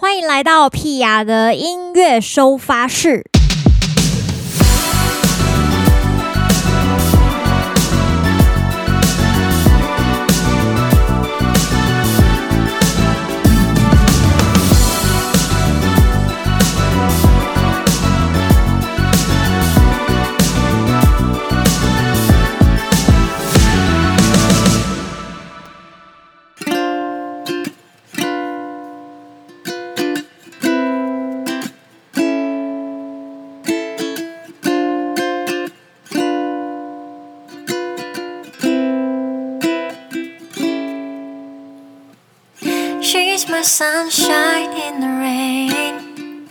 欢迎来到屁雅的音乐收发室。Sunshine in the rain,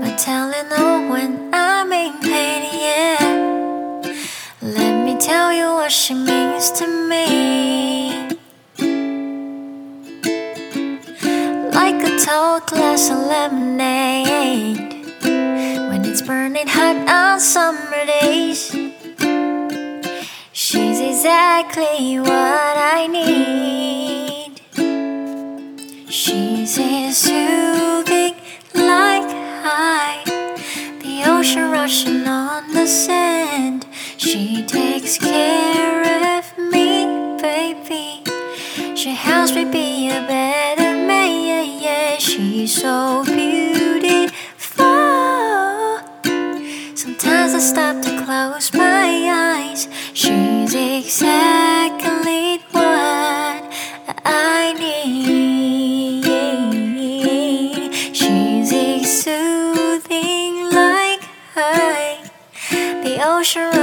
my telling no when I'm in pain, yeah. Let me tell you what she means to me. Like a tall glass of lemonade, when it's burning hot on summer days. She's exactly what ocean rushing on the sand. She takes care of me, baby. She helps me be a better man. Yeah, yeah. She's so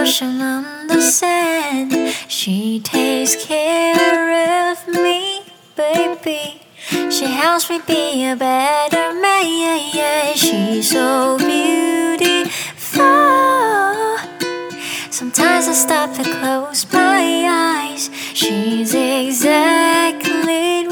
ocean on the sand. She takes care of me, baby. She helps me be a better man. She's so beautiful. Sometimes I stop to close my eyes. She's exactly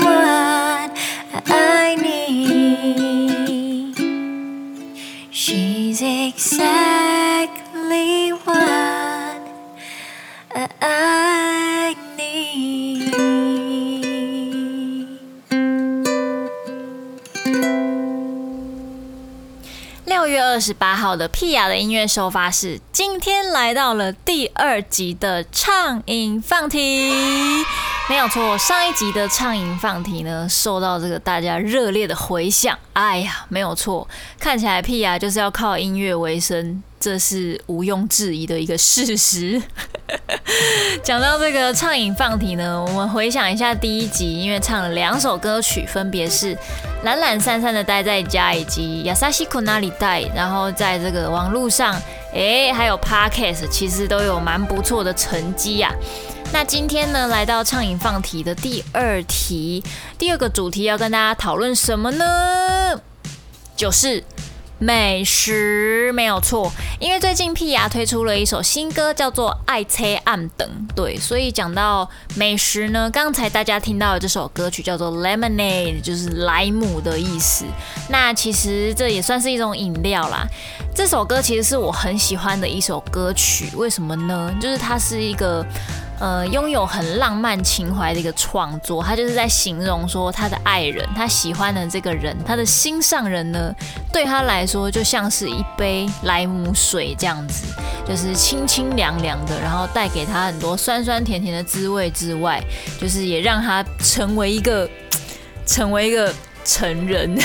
十八号的屁雅的音乐收发室，今天来到了第二集的畅饮放题。没有错，上一集的畅饮放题呢，受到这个大家热烈的回响。哎呀，没有错，看起来屁雅就是要靠音乐为生，这是毋庸置疑的一个事实。讲到这个畅饮放题呢，我们回想一下第一集，因为唱了两首歌曲，分别是懒懒散散的待在家，以及亚萨西库那里带，然后在这个网络上，哎，还有 Podcast，其实都有蛮不错的成绩呀、啊。那今天呢，来到畅饮放题的第二题，第二个主题要跟大家讨论什么呢？就是美食，没有错。因为最近屁牙推出了一首新歌，叫做《爱车暗长》，对，所以讲到美食呢，刚才大家听到的这首歌曲叫做 Lemonade，就是莱姆的意思。那其实这也算是一种饮料啦。这首歌其实是我很喜欢的一首歌曲，为什么呢？就是它是一个。呃，拥有很浪漫情怀的一个创作，他就是在形容说他的爱人，他喜欢的这个人，他的心上人呢，对他来说就像是一杯莱姆水这样子，就是清清凉凉的，然后带给他很多酸酸甜甜的滋味之外，就是也让他成为一个 成为一个成人。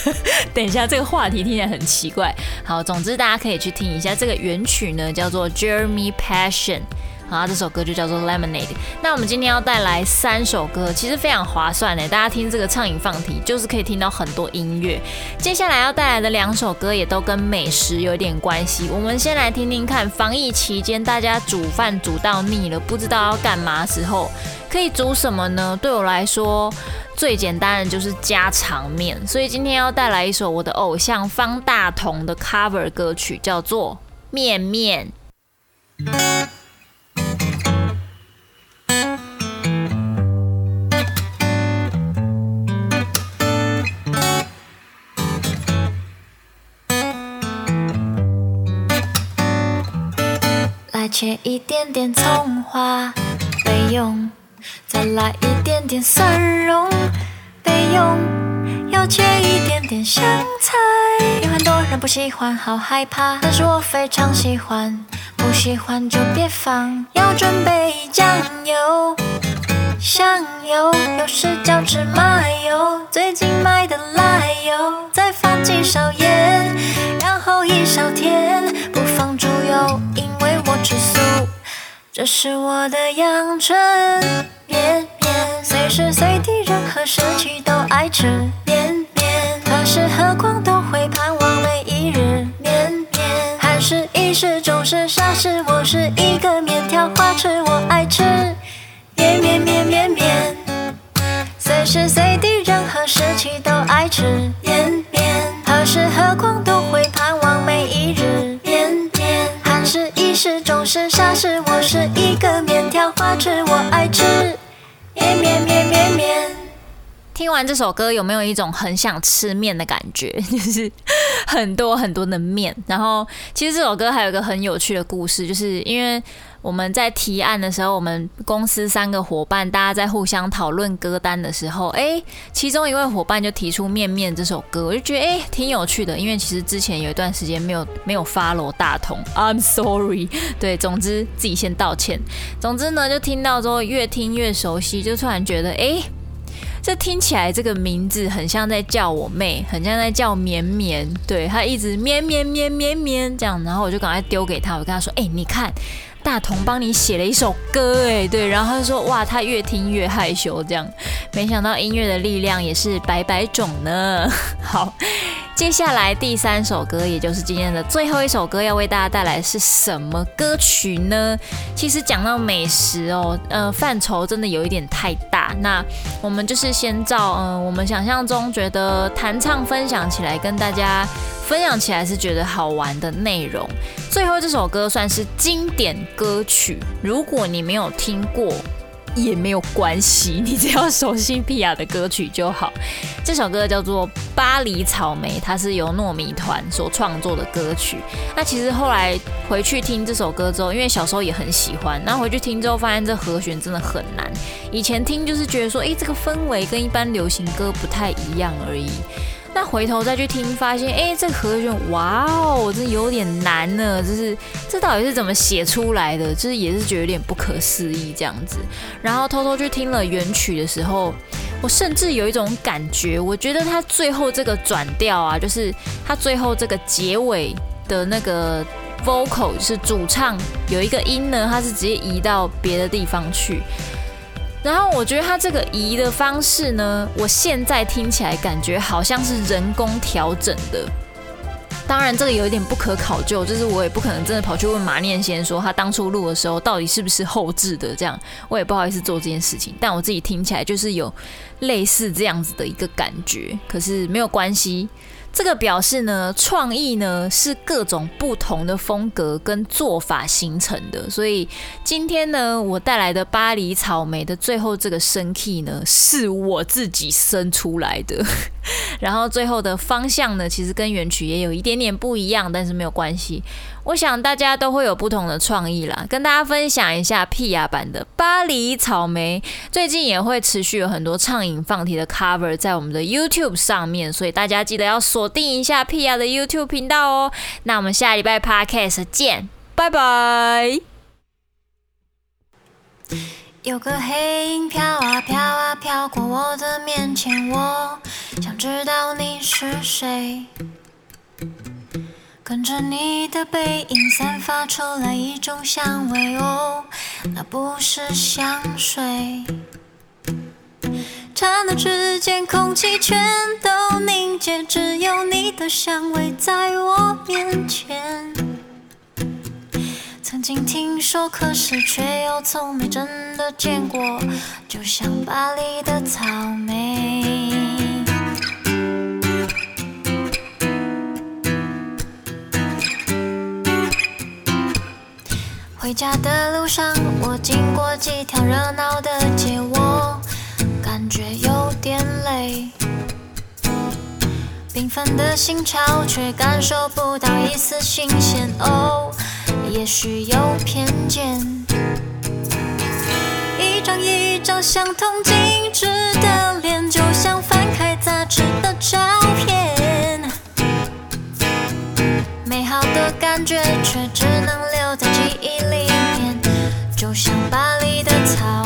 等一下，这个话题听起来很奇怪。好，总之大家可以去听一下这个原曲呢，叫做 Jeremy Passion。好，这首歌就叫做 Lemonade。那我们今天要带来三首歌，其实非常划算呢。大家听这个畅饮放题，就是可以听到很多音乐。接下来要带来的两首歌也都跟美食有点关系。我们先来听听看，防疫期间大家煮饭煮到腻了，不知道要干嘛时候，可以煮什么呢？对我来说，最简单的就是家常面。所以今天要带来一首我的偶像方大同的 cover 歌曲，叫做《面面》。切一点点葱花备用，再来一点点蒜蓉备用，要切一点点香菜。有很多人不喜欢，好害怕，但是我非常喜欢。不喜欢就别放，要准备酱油、香油，有时叫芝麻油。最近买的辣油，再放几勺这是我的阳春面面，随时随地任何时期都爱吃面面，何时何况都会盼望每一日。面面。韩式、意式、中式、沙式，我是一个面条。花痴，我爱吃。听完这首歌，有没有一种很想吃面的感觉？就是很多很多的面。然后，其实这首歌还有一个很有趣的故事，就是因为我们在提案的时候，我们公司三个伙伴大家在互相讨论歌单的时候，哎，其中一位伙伴就提出《面面》这首歌，我就觉得哎挺有趣的。因为其实之前有一段时间没有没有发罗大同，I'm sorry。对，总之自己先道歉。总之呢，就听到之后越听越熟悉，就突然觉得哎。这听起来这个名字很像在叫我妹，很像在叫绵绵，对，她一直绵绵绵绵绵这样，然后我就赶快丢给她，我跟她说，哎，你看。大同帮你写了一首歌，哎，对，然后他说，哇，他越听越害羞，这样，没想到音乐的力量也是百百种呢。好，接下来第三首歌，也就是今天的最后一首歌，要为大家带来是什么歌曲呢？其实讲到美食哦，呃，范畴真的有一点太大，那我们就是先照，嗯、我们想象中觉得弹唱分享起来跟大家。分享起来是觉得好玩的内容。最后这首歌算是经典歌曲，如果你没有听过也没有关系，你只要熟悉皮亚的歌曲就好。这首歌叫做《巴黎草莓》，它是由糯米团所创作的歌曲。那其实后来回去听这首歌之后，因为小时候也很喜欢，那回去听之后发现这和弦真的很难。以前听就是觉得说，诶，这个氛围跟一般流行歌不太一样而已。那回头再去听，发现哎，这和弦，哇哦，这有点难呢。就是这到底是怎么写出来的？就是也是觉得有点不可思议这样子。然后偷偷去听了原曲的时候，我甚至有一种感觉，我觉得他最后这个转调啊，就是他最后这个结尾的那个 vocal，是主唱有一个音呢，它是直接移到别的地方去。然后我觉得他这个移的方式呢，我现在听起来感觉好像是人工调整的。当然这个有一点不可考究，就是我也不可能真的跑去问马念先说他当初录的时候到底是不是后置的，这样我也不好意思做这件事情。但我自己听起来就是有类似这样子的一个感觉，可是没有关系。这个表示呢，创意呢是各种不同的风格跟做法形成的。所以今天呢，我带来的巴黎草莓的最后这个生 key 呢，是我自己生出来的。然后最后的方向呢，其实跟原曲也有一点点不一样，但是没有关系。我想大家都会有不同的创意啦，跟大家分享一下 Pia 版的巴黎草莓。最近也会持续有很多唱饮放题的 cover 在我们的 YouTube 上面，所以大家记得要锁定一下 Pia 的 YouTube 频道哦。那我们下礼拜 Podcast 见，拜拜。有个黑影飘啊飘啊飘过我的面前，我想知道你是谁。跟着你的背影散发出来一种香味哦，那不是香水。刹那之间，空气全都凝结，只有你的香味在我面前。曾经听说，可是却又从没真的见过，就像巴黎的草莓。回家的路上，我经过几条热闹的街，我感觉有点累。平凡的心潮却感受不到一丝新鲜哦，也许有偏见。一张一张相同精致的脸，就像翻开杂志的照片。美好的感觉却只能留在记忆。就像巴黎的草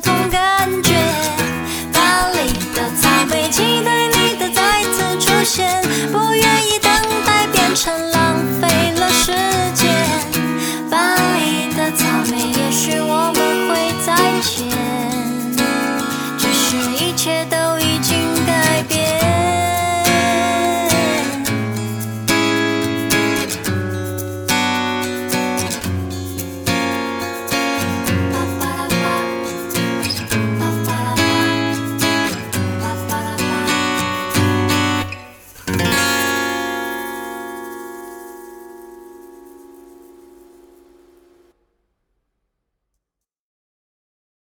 同感觉巴黎的草莓期待你的再次出现不愿意等待变成浪费了时间。巴黎的草莓也许我们会再见。